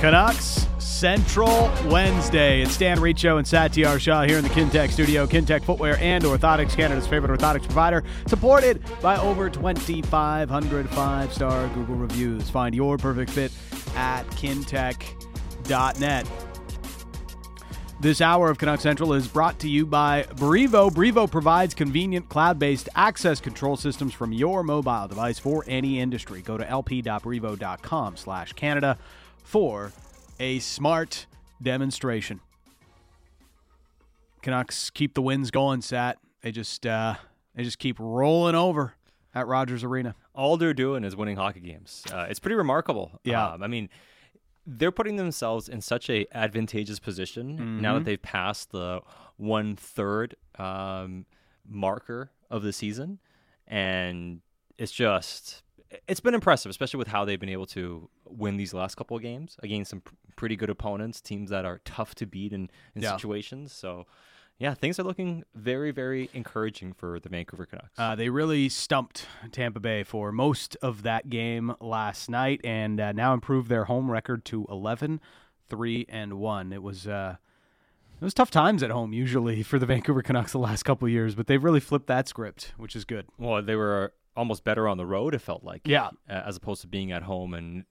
Canucks Central Wednesday. It's Dan Riccio and Satiar Shah here in the Kintec studio. Kintec Footwear and Orthotics, Canada's favorite orthotics provider, supported by over 2,500 five-star Google reviews. Find your perfect fit at kintec.net. This hour of Canuck Central is brought to you by Brivo. Brivo provides convenient cloud-based access control systems from your mobile device for any industry. Go to lp.brivo.com slash Canada for a smart demonstration. Canucks keep the wins going, Sat. They just uh, they just keep rolling over at Rogers Arena. All they're doing is winning hockey games. Uh, it's pretty remarkable. Yeah. Um, I mean, they're putting themselves in such a advantageous position now that they've passed the one third um, marker of the season, and it's just it's been impressive, especially with how they've been able to win these last couple of games against some pr- pretty good opponents, teams that are tough to beat in, in Yeah. situations. So. Yeah, things are looking very, very encouraging for the Vancouver Canucks. Uh, they really stumped Tampa Bay for most of that game last night, and uh, now improved their home record to 11, 3, and one. It was uh, it was tough times at home usually for the Vancouver Canucks the last couple of years, but they've really flipped that script, which is good. Well, they were almost better on the road. It felt like, Yeah. as opposed to being at home. And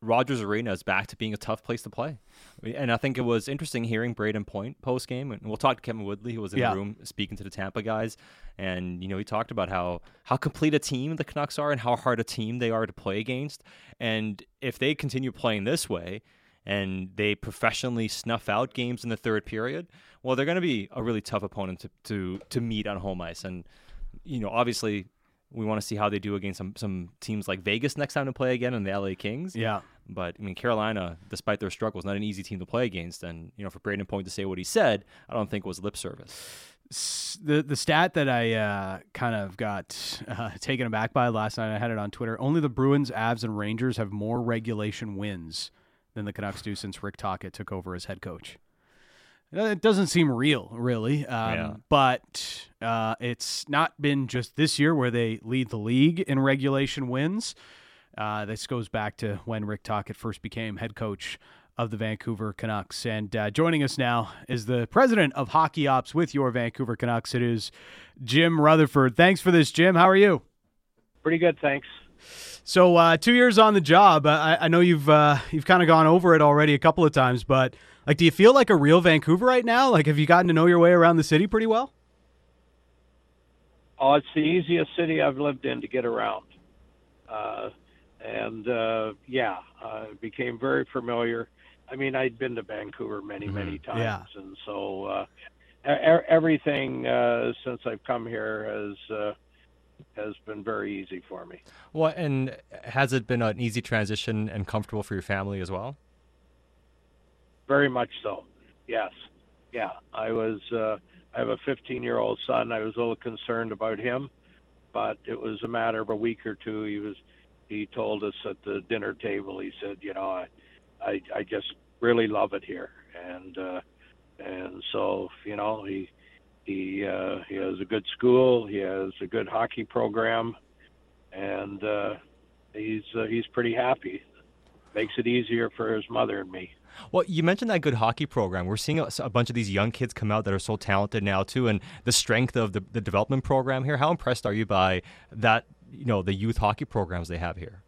Rogers Arena is back to being a tough place to play. And I think it was interesting hearing Brayden Point post game, and we'll talk to Kevin Woodley, who was in Yeah. the room speaking to the Tampa guys, and you know he talked about how how complete a team the Canucks are and how hard a team they are to play against. And if they continue playing this way. And they professionally snuff out games in the third period. Well, they're going to be a really tough opponent to, to to meet on home ice, and you know, obviously, we want to see how they do against some some teams like Vegas next time to play again and the LA Kings. Yeah. But I mean, Carolina, despite their struggles, not an easy team to play against. And you know, for Brayden Point to say what he said, I don't think was lip service. The the stat that I uh, kind of got uh, taken aback by last night, I had it on Twitter. Only the Bruins, Avs, and Rangers have more regulation wins than the Canucks do since Rick Tocchet took over as head coach. It doesn't seem real, really. Um, Yeah. But uh, it's not been just this year where they lead the league in regulation wins. Uh, this goes back to when Rick Tocchet first became head coach of the Vancouver Canucks. And uh, joining us now is the president of Hockey Ops with your Vancouver Canucks. It is Jim Rutherford. Thanks for this, Jim. How are you? Pretty good, thanks. So uh, two years on the job. I, I know you've uh, you've kind of gone over it already a couple of times, but like, do you feel like a real Vancouver right now? Like, have you gotten to know your way around the city pretty well? Oh, it's the easiest city I've lived in to get around. Uh, and uh, yeah, uh, became very familiar. I mean, I'd been to Vancouver many, many times, Yeah. and so uh, e- e- everything uh, since I've come here has uh, has been very easy for me. Well, and has it been an easy transition and comfortable for your family as well? Very much so. Yes. Yeah. I was. Uh, I have a 15 year old son. I was a little concerned about him, but it was a matter of a week or two. He was. He told us at the dinner table. He said, "You know, I, I, I just really love it here," and uh, and so you know he he uh, he has a good school. He has a good hockey program, and uh, he's uh, he's pretty happy. Makes it easier for his mother and me. Well, you mentioned that good hockey program. We're seeing a, a bunch of these young kids come out that are so talented now too, and the strength of the, the development program here. How impressed are you by that? You know, the youth hockey programs they have here.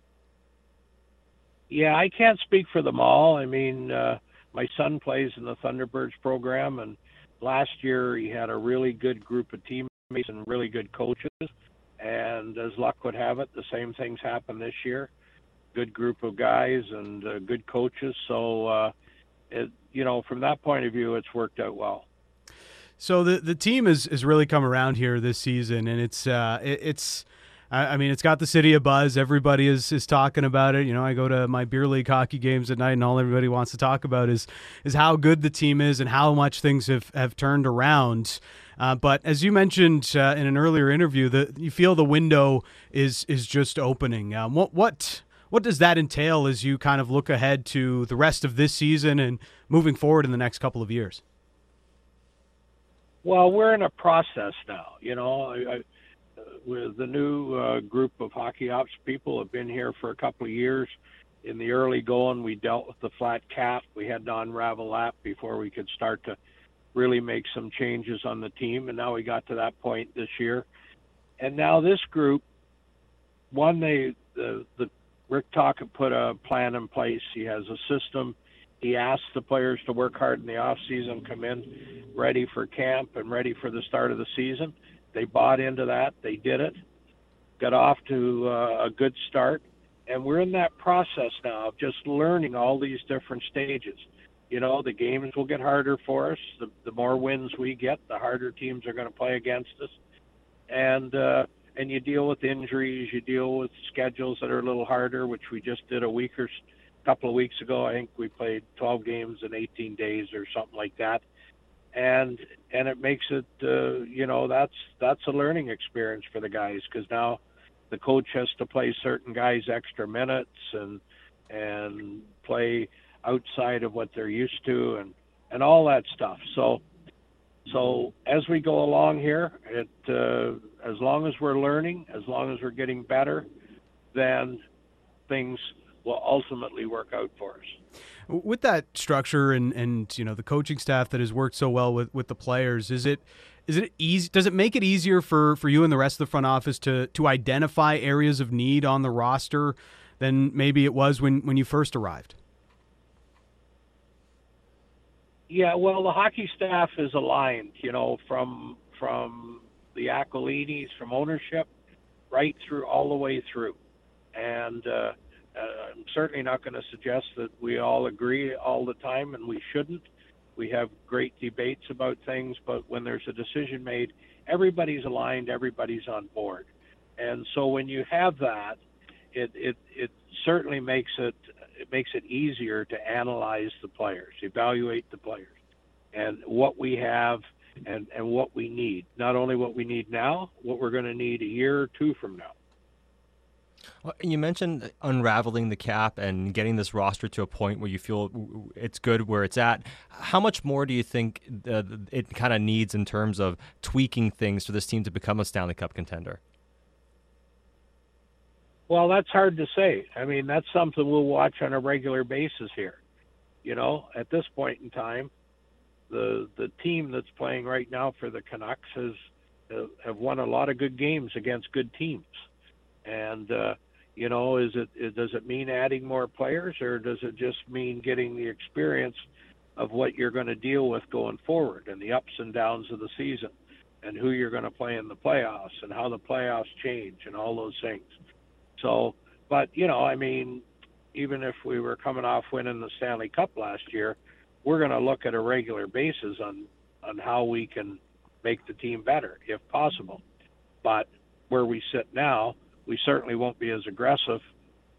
Yeah, I can't speak for them all. I mean, uh, my son plays in the Thunderbirds program, and last year he had a really good group of teammates and really good coaches. And as luck would have it, the same things happened this year. Good group of guys and uh, good coaches. So, uh, it, you know, from that point of view, it's worked out well. So the the team has has really come around here this season, and it's uh, it, it's. I mean, it's got the city a buzz. Everybody is, is talking about it. You know, I go to my beer league hockey games at night, and all everybody wants to talk about is is how good the team is and how much things have, have turned around. Uh, but as you mentioned uh, in an earlier interview, that you feel the window is is just opening. Um, what what what does that entail as you kind of look ahead to the rest of this season and moving forward in the next couple of years? Well, we're in a process now. You know, I, I, with the new uh, group of hockey ops people have been here for a couple of years. in the early going, we dealt with the flat cap. We had to unravel that before we could start to really make some changes on the team. And now we got to that point this year. And now this group, one, they the the Rick Tocchet put a plan in place. He has a system. He asks the players to work hard in the off season, come in ready for camp and ready for the start of the season. They bought into that. They did it. Got off to uh, a good start and we're in that process now of just learning all these different stages. You know, the games will get harder for us. The, the more wins we get, the harder teams are going to play against us. And uh, and you deal with injuries, you deal with schedules that are a little harder, which we just did a week or couple of weeks ago. I think we played 12 games in 18 days or something like that. And and it makes it, uh, you know, that's that's a learning experience for the guys because now the coach has to play certain guys extra minutes and and play outside of what they're used to and and all that stuff. So so as we go along here, it uh, as long as we're learning, as long as we're getting better, then things will ultimately work out for us. With that structure and and you know the coaching staff that has worked so well with with the players, is it is it easy? Does it make it easier for for you and the rest of the front office to to identify areas of need on the roster than maybe it was when when you first arrived? Yeah, well, the hockey staff is aligned, you know, from from the Aquilinis, from ownership, right through all the way through, and uh, uh I'm certainly not going to suggest that we all agree all the time, and we shouldn't. We have great debates about things, but when there's a decision made, everybody's aligned, everybody's on board. And so when you have that, it, it, it certainly makes it it makes it easier to analyze the players, evaluate the players, and what we have and, and what we need. Not only what we need now, what we're going to need a year or two from now. Well, you mentioned unraveling the cap and getting this roster to a point where you feel it's good where it's at. How much more do you think it kind of needs in terms of tweaking things for this team to become a Stanley Cup contender? Well, that's hard to say. I mean, that's something we'll watch on a regular basis here. You know, at this point in time, the the team that's playing right now for the Canucks has uh, have won a lot of good games against good teams. And uh, you know, is it does it mean adding more players, or does it just mean getting the experience of what you're going to deal with going forward and the ups and downs of the season, and who you're going to play in the playoffs and how the playoffs change and all those things. So, but you know, I mean, even if we were coming off winning the Stanley Cup last year, we're going to look at a regular basis on on how we can make the team better if possible. But where we sit now, we certainly won't be as aggressive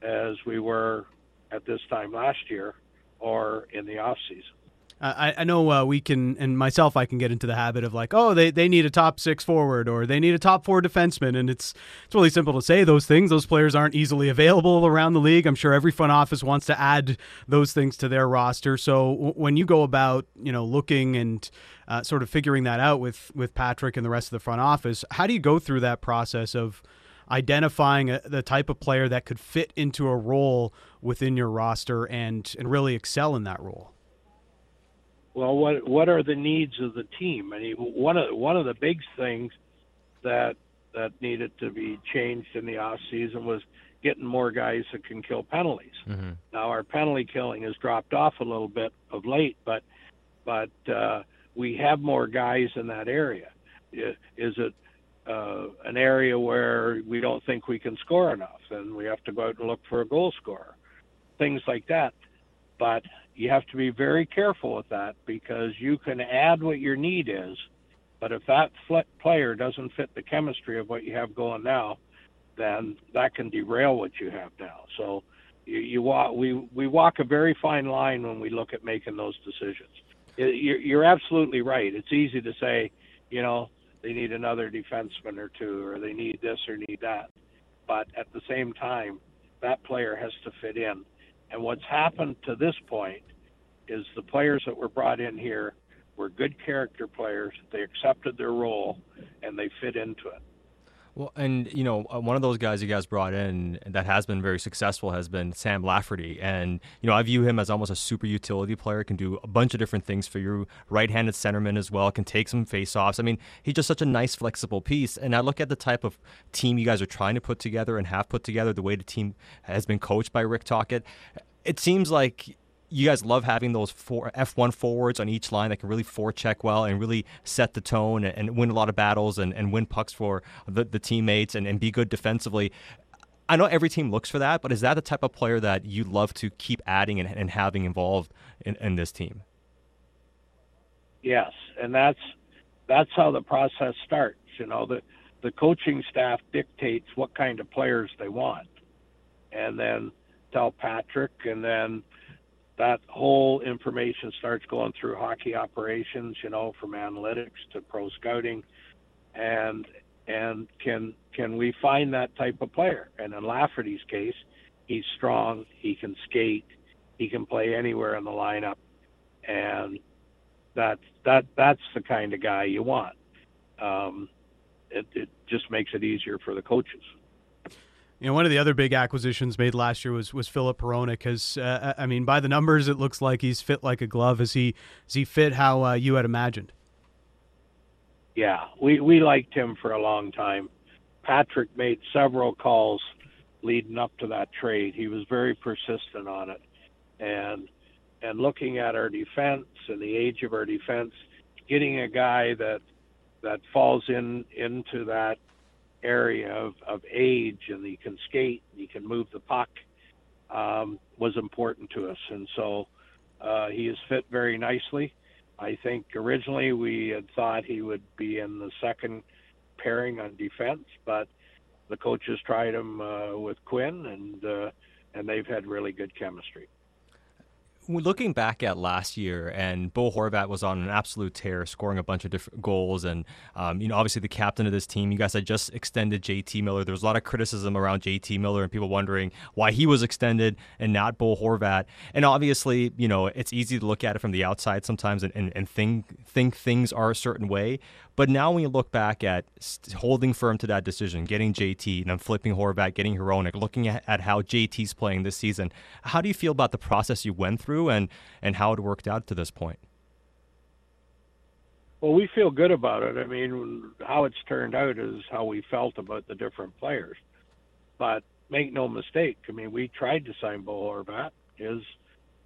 as we were at this time last year or in the off season. I, I know uh, we can, and myself, I can get into the habit of like, oh, they, they need a top six forward or they need a top four defenseman, and it's it's really simple to say those things. Those players aren't easily available around the league. I'm sure every front office wants to add those things to their roster. So w- when you go about, you know, looking and uh, sort of figuring that out with with Patrick and the rest of the front office, how do you go through that process of identifying a, the type of player that could fit into a role within your roster and and really excel in that role? Well, what what are the needs of the team? I mean, one of one of the big things that that needed to be changed in the off season was getting more guys that can kill penalties. Mm-hmm. Now our penalty killing has dropped off a little bit of late, but but uh, we have more guys in that area. Is it uh, an area where we don't think we can score enough, and we have to go out and look for a goal scorer, things like that. But you have to be very careful with that because you can add what your need is, but if that player doesn't fit the chemistry of what you have going now, then that can derail what you have now. So you, you walk, we we walk a very fine line when we look at making those decisions. You're, you're absolutely right. It's easy to say, you know, they need another defenseman or two, or they need this or need that. But at the same time, that player has to fit in. And what's happened to this point is the players that were brought in here were good character players. They accepted their role and they fit into it. Well, and you know, uh, one of those guys you guys brought in that has been very successful has been Sam Lafferty, and you know, I view him as almost a super utility player. Can do a bunch of different things for you. Right-handed centerman as well. Can take some face-offs. I mean, he's just such a nice, flexible piece. And I look at the type of team you guys are trying to put together and have put together. The way the team has been coached by Rick Tocchet, it seems like you guys love having those four F1 forwards on each line that can really forecheck well and really set the tone and, and win a lot of battles and, and win pucks for the, the teammates and, and be good defensively. I know every team looks for that, but is that the type of player that you love to keep adding and, and having involved in, in this team? Yes, and that's that's how the process starts. You know, the the coaching staff dictates what kind of players they want, and then tell Patrick, and then that whole information starts going through hockey operations, you know, from analytics to pro scouting, and and can can we find that type of player? And in Lafferty's case, he's strong, he can skate, he can play anywhere in the lineup, and that that that's the kind of guy you want. Um, it, it just makes it easier for the coaches. You know, one of the other big acquisitions made last year was was Filip Hronek. Because uh, I mean, by the numbers, it looks like he's fit like a glove. Is he is he fit how uh, you had imagined? Yeah, we we liked him for a long time. Patrick made several calls leading up to that trade. He was very persistent on it, and and looking at our defense and the age of our defense, getting a guy that that falls in into that area of, of age and he can skate and he can move the puck um, was important to us. And so uh, he has fit very nicely. I think originally we had thought he would be in the second pairing on defense, but the coaches tried him uh, with Quinn and uh, and they've had really good chemistry looking back at last year, and Bo Horvat was on an absolute tear, scoring a bunch of different goals, and um, you know, obviously the captain of this team. You guys had just extended JT Miller. There was a lot of criticism around JT Miller, and people wondering why he was extended and not Bo Horvat. And obviously, you know, it's easy to look at it from the outside sometimes and, and, and think think things are a certain way. But now when you look back at holding firm to that decision, getting JT and then flipping Horvat, getting Hronek, looking at, at how JT's playing this season, how do you feel about the process you went through and, and how it worked out to this point? Well, we feel good about it. I mean, how it's turned out is how we felt about the different players. But make no mistake, I mean, we tried to sign Bo Horvat. His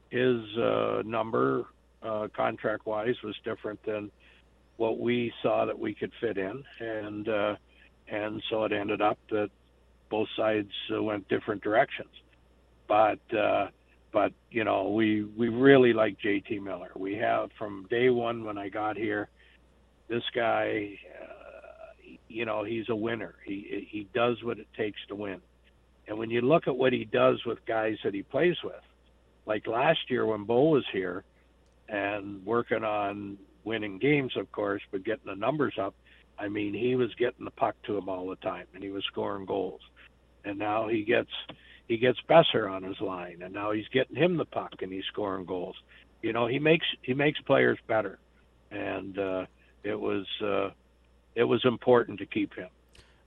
his uh, number uh, contract wise was different than what we saw that we could fit in, and uh, and so it ended up that both sides uh, went different directions. But uh, but you know we we really like JT Miller. We have from day one when I got here, this guy, uh, you know, he's a winner. He he does what it takes to win. And when you look at what he does with guys that he plays with, like last year when Bo was here and working on winning games, of course, but getting the numbers up. I mean, he was getting the puck to him all the time, and he was scoring goals. And now he gets he gets Boeser on his line, and now he's getting him the puck, and he's scoring goals. You know, he makes he makes players better, and uh, it was uh, it was important to keep him.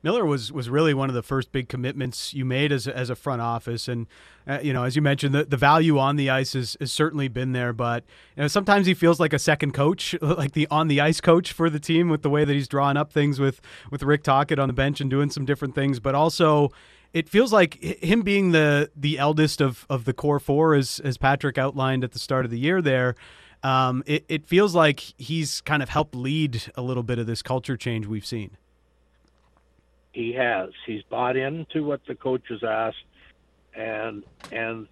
Miller was was really one of the first big commitments you made as a, as a front office, and uh, you know, as you mentioned, the, the value on the ice has, has certainly been there. But you know, sometimes he feels like a second coach, like the on the ice coach for the team, with the way that he's drawing up things with with Rick Tocchet on the bench and doing some different things. But also, it feels like him being the the eldest of of the core four, as as Patrick outlined at the start of the year there. Um, it, it feels like he's kind of helped lead a little bit of this culture change we've seen he has. He's bought into what the coach has asked, and and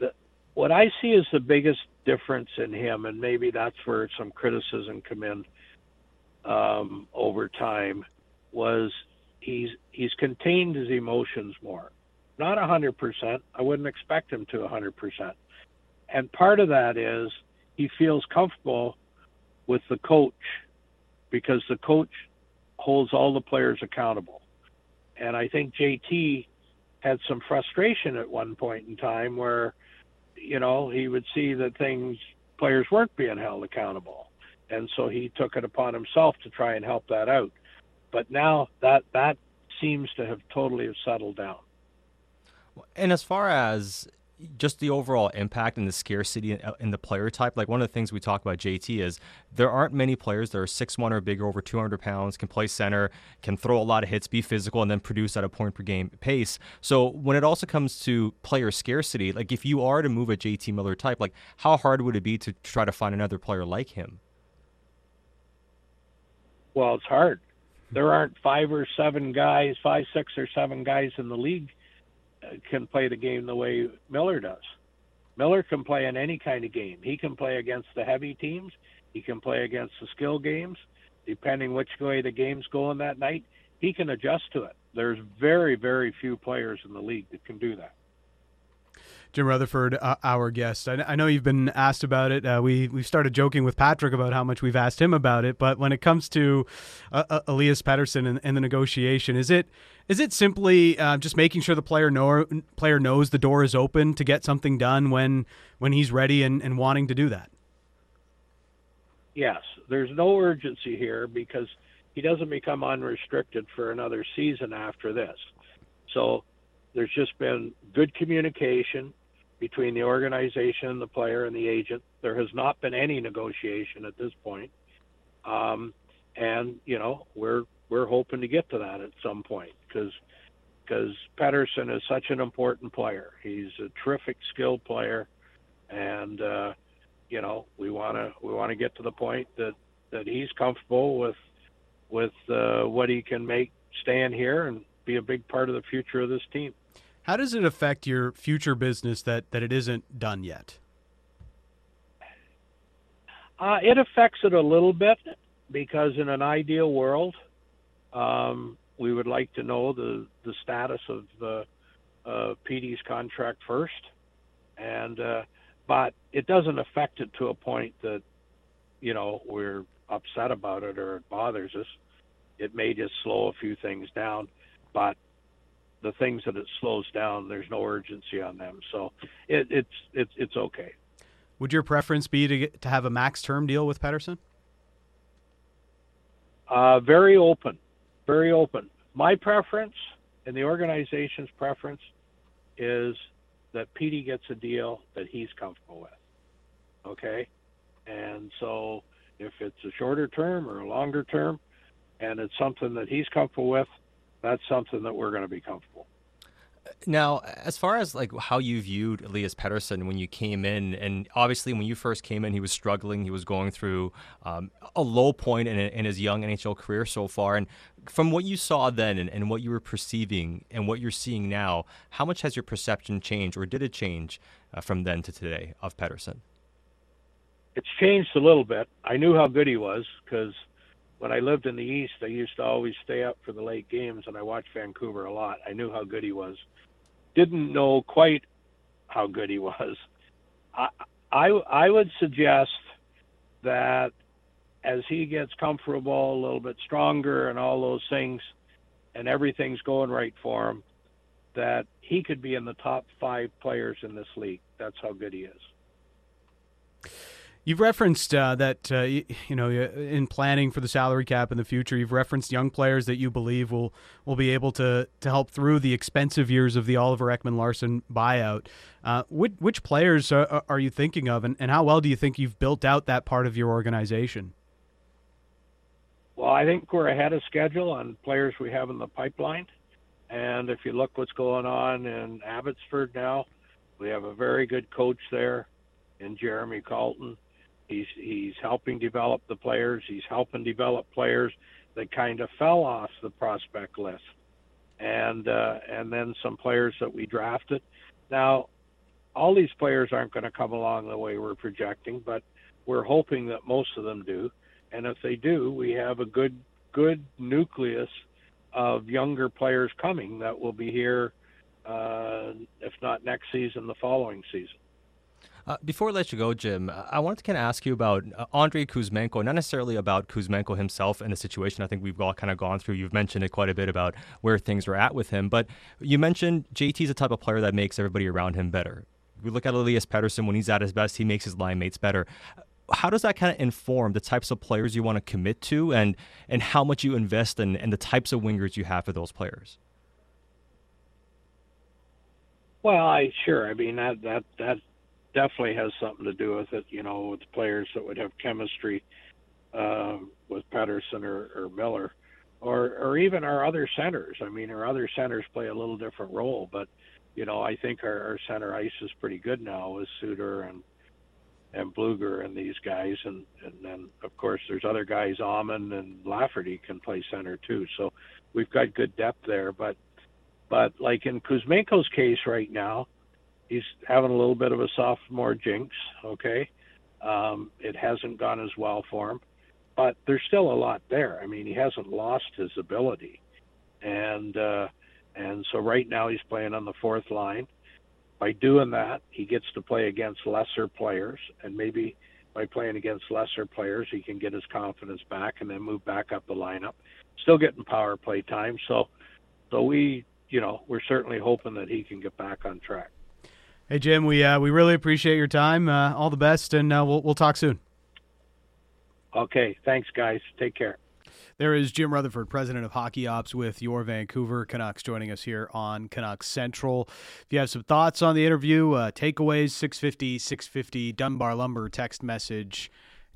the what I see is the biggest difference in him, and maybe that's where some criticism come in um, over time, was he's he's contained his emotions more. Not a hundred percent. I wouldn't expect him to a hundred percent. And part of that is he feels comfortable with the coach because the coach holds all the players accountable and I think JT had some frustration at one point in time where, you know, he would see that things players weren't being held accountable, and so he took it upon himself to try and help that out. But now that that seems to have totally settled down. And as far as just the overall impact and the scarcity in, uh, the player type. Like one of the things we talk about JT is there aren't many players that are six one or bigger, over 200 pounds, can play center, can throw a lot of hits, be physical, and then produce at a point per game pace. So when it also comes to player scarcity, like if you are to move a JT Miller type, like how hard would it be to try to find another player like him? Well, it's hard. There aren't five or seven guys, five, six or seven guys in the league uh, can play the game the way Miller does. Miller can play in any kind of game. He can play against the heavy teams. He can play against the skill games. Depending which way the game's going that night, he can adjust to it. There's very, very few players in the league that can do that. Jim Rutherford, uh, our guest. I, I, know you've been asked about it. Uh, we we started joking with Patrick about how much we've asked him about it. But when it comes to uh, uh Elias Pettersson and, and, the negotiation, is it is it simply uh, just making sure the player know player knows the door is open to get something done when when he's ready and, and wanting to do that? Yes, there's no urgency here because he doesn't become unrestricted for another season after this. So there's just been good communication between the organization, the player, and the agent. There has not been any negotiation at this point, um, and you know we're we're hoping to get to that at some point because because Pettersson is such an important player. He's a terrific skilled player, and uh, you know we want to we want to get to the point that that he's comfortable with with uh, what he can make staying here and be a big part of the future of this team. How does it affect your future business that, that it isn't done yet? Uh, it affects it a little bit because in an ideal world, um, we would like to know the, the status of the uh, Petey's contract first, and uh, but it doesn't affect it to a point that you know we're upset about it or it bothers us. It may just slow a few things down, but the things that it slows down, there's no urgency on them. So it, it's it's it's okay. Would your preference be to get, to have a max term deal with Pettersson? Uh, very open, very open. My preference and the organization's preference is that Petey gets a deal that he's comfortable with. Okay, and so if it's a shorter term or a longer term, and it's something that he's comfortable with, that's something that we're going to be comfortable. Now, as far as like how you viewed Elias Pettersson when you came in, and obviously when you first came in, he was struggling. He was going through um, a low point in, in, his young NHL career so far. And from what you saw then and, and, what you were perceiving and what you're seeing now, how much has your perception changed, or did it change uh, from then to today of Pettersson? It's changed a little bit. I knew how good he was because – when I lived in the East, I used to always stay up for the late games, and I watched Vancouver a lot. I knew how good he was. Didn't know quite how good he was. I I, I would suggest that as he gets comfortable, a little bit stronger, and all those things, and everything's going right for him, that he could be in the top five players in this league. That's how good he is. You've referenced uh, that uh, you, know in planning for the salary cap in the future. You've referenced young players that you believe will will be able to to help through the expensive years of the Oliver Ekman Larsson buyout. Uh, which, which players are, are, you thinking of, and, and how well do you think you've built out that part of your organization? Well, I think we're ahead of schedule on players we have in the pipeline, and if you look what's going on in Abbotsford now, we have a very good coach there in Jeremy Colliton He's he's helping develop the players. He's helping develop players that kind of fell off the prospect list, and uh, and then some players that we drafted. Now, all these players aren't going to come along the way we're projecting, but we're hoping that most of them do. And if they do, we have a good good nucleus of younger players coming that will be here, uh, if not next season, the following season. Uh, before I let you go, Jim, I wanted to kind of ask you about uh, Kuzmenko, not necessarily about Kuzmenko himself and the situation I think we've all kind of gone through. You've mentioned it quite a bit about where things are at with him, but you mentioned JT's a type of player that makes everybody around him better. We look at Elias Pettersson when he's at his best, he makes his line mates better. how does that kind of inform the types of players you want to commit to and and how much you invest in and the types of wingers you have for those players? Well, I sure. I mean that that that definitely has something to do with it. You know, with players that would have chemistry uh, with Pettersson or, or Miller, or or even our other centers. I mean, our other centers play a little different role, but you know, I think our, our center ice is pretty good now with Suter and and Blueger and these guys, and and then of course there's other guys, Aman and Lafferty can play center too. So we've got good depth there, but but like in Kuzmenko's case right now, he's having a little bit of a sophomore jinx. Okay, um, it hasn't gone as well for him, but there's still a lot there. I mean, he hasn't lost his ability, and uh, and so right now he's playing on the fourth line by doing that, he gets to play against lesser players, and maybe by playing against lesser players, he can get his confidence back and then move back up the lineup. Still getting power play time, so so we, you know, we're certainly hoping that he can get back on track. Hey Jim, we uh, we really appreciate your time. Uh, all the best, and uh, we'll we'll talk soon. Okay, thanks, guys. Take care. There is Jim Rutherford, president of Hockey Ops with your Vancouver Canucks, joining us here on Canucks Central. If you have some thoughts on the interview, uh, takeaways, 650, 650, Dunbar Lumber text message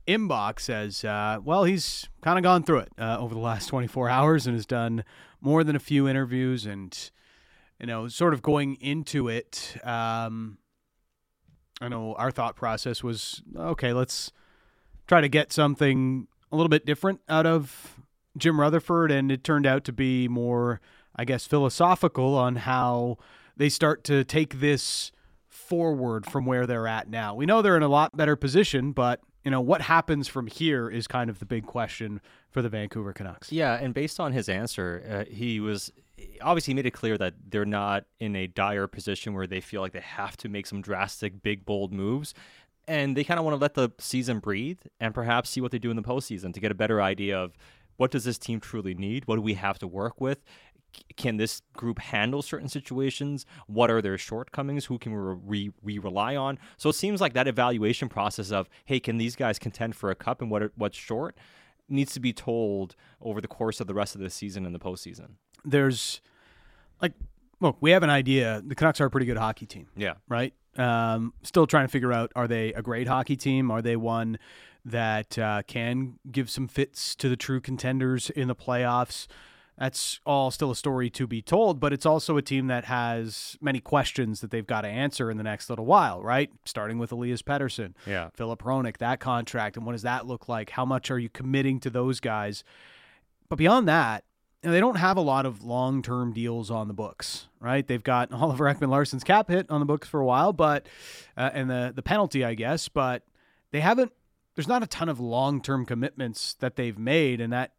inbox says, uh, well, he's kind of gone through it uh, over the last 24 hours and has done more than a few interviews and, you know, sort of going into it. Um, I know our thought process was, okay, let's try to get something a little bit different out of Jim Rutherford, and it turned out to be more, I guess, philosophical on how they start to take this forward from where they're at now. We know they're in a lot better position, but you know what happens from here is kind of the big question for the Vancouver Canucks. Yeah, and based on his answer, uh, he was obviously made it clear that they're not in a dire position where they feel like they have to make some drastic, big, bold moves. And they kind of want to let the season breathe and perhaps see what they do in the postseason to get a better idea of what does this team truly need? What do we have to work with? Can this group handle certain situations? What are their shortcomings? Who can we, we rely on? So it seems like that evaluation process of, hey, can these guys contend for a cup and what what's short needs to be told over the course of the rest of the season and the postseason. There's like, look, we have an idea. The Canucks are a pretty good hockey team. Yeah. Right? Um, still trying to figure out are they a great hockey team? Are they one that uh, can give some fits to the true contenders in the playoffs. That's all still a story to be told, but it's also a team that has many questions that they've got to answer in the next little while, right? Starting with Elias Pettersson, yeah, Filip Hronek, that contract, and what does that look like? How much are you committing to those guys? But beyond that, know, they don't have a lot of long term deals on the books, right? They've got Oliver Ekman Larsson's cap hit on the books for a while, but uh, and the the penalty, I guess, but they haven't there's not a ton of long term commitments that they've made, and that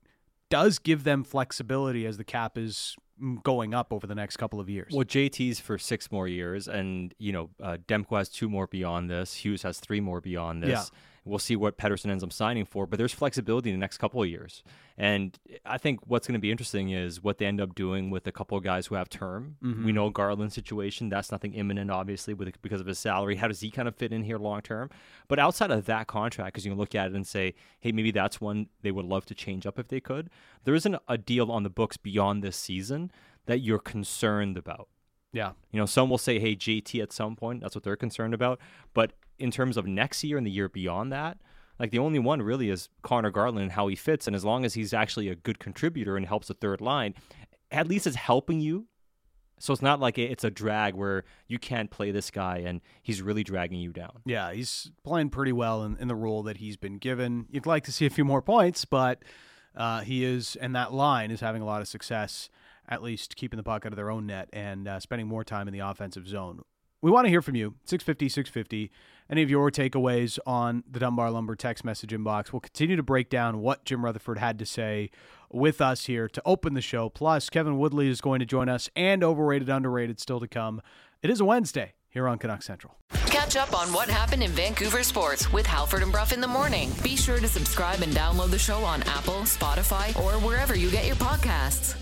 does give them flexibility as the cap is going up over the next couple of years. Well, JT's for six more years, and you know uh, Demko has two more beyond this. Hughes has three more beyond this. Yeah. We'll see what Pettersson ends up signing for, but there's flexibility in the next couple of years. And I think what's going to be interesting is what they end up doing with a couple of guys who have term. Mm-hmm. We know Garland's situation; that's nothing imminent, obviously, with because of his salary. How does he kind of fit in here long term? But outside of that contract, because you can look at it and say, hey, maybe that's one they would love to change up if they could. There isn't a deal on the books beyond this season that you're concerned about. Yeah. You know, some will say, hey, JT at some point, that's what they're concerned about. But in terms of next year and the year beyond that, like the only one really is Conor Garland and how he fits. And as long as he's actually a good contributor and helps the third line, at least it's helping you. So it's not like it's a drag where you can't play this guy and he's really dragging you down. Yeah, he's playing pretty well in, in the role that he's been given. You'd like to see a few more points, but uh, he is, and that line is having a lot of success, at least keeping the puck out of their own net and uh, spending more time in the offensive zone. We want to hear from you. 650, 650 any of your takeaways on the Dunbar Lumber text message inbox. We'll continue to break down what Jim Rutherford had to say with us here to open the show. Plus, Kevin Woodley is going to join us and overrated, underrated still to come. It is a Wednesday here on Canuck Central. Catch up on what happened in Vancouver sports with Halford and Brough in the morning. Be sure to subscribe and download the show on Apple, Spotify, or wherever you get your podcasts.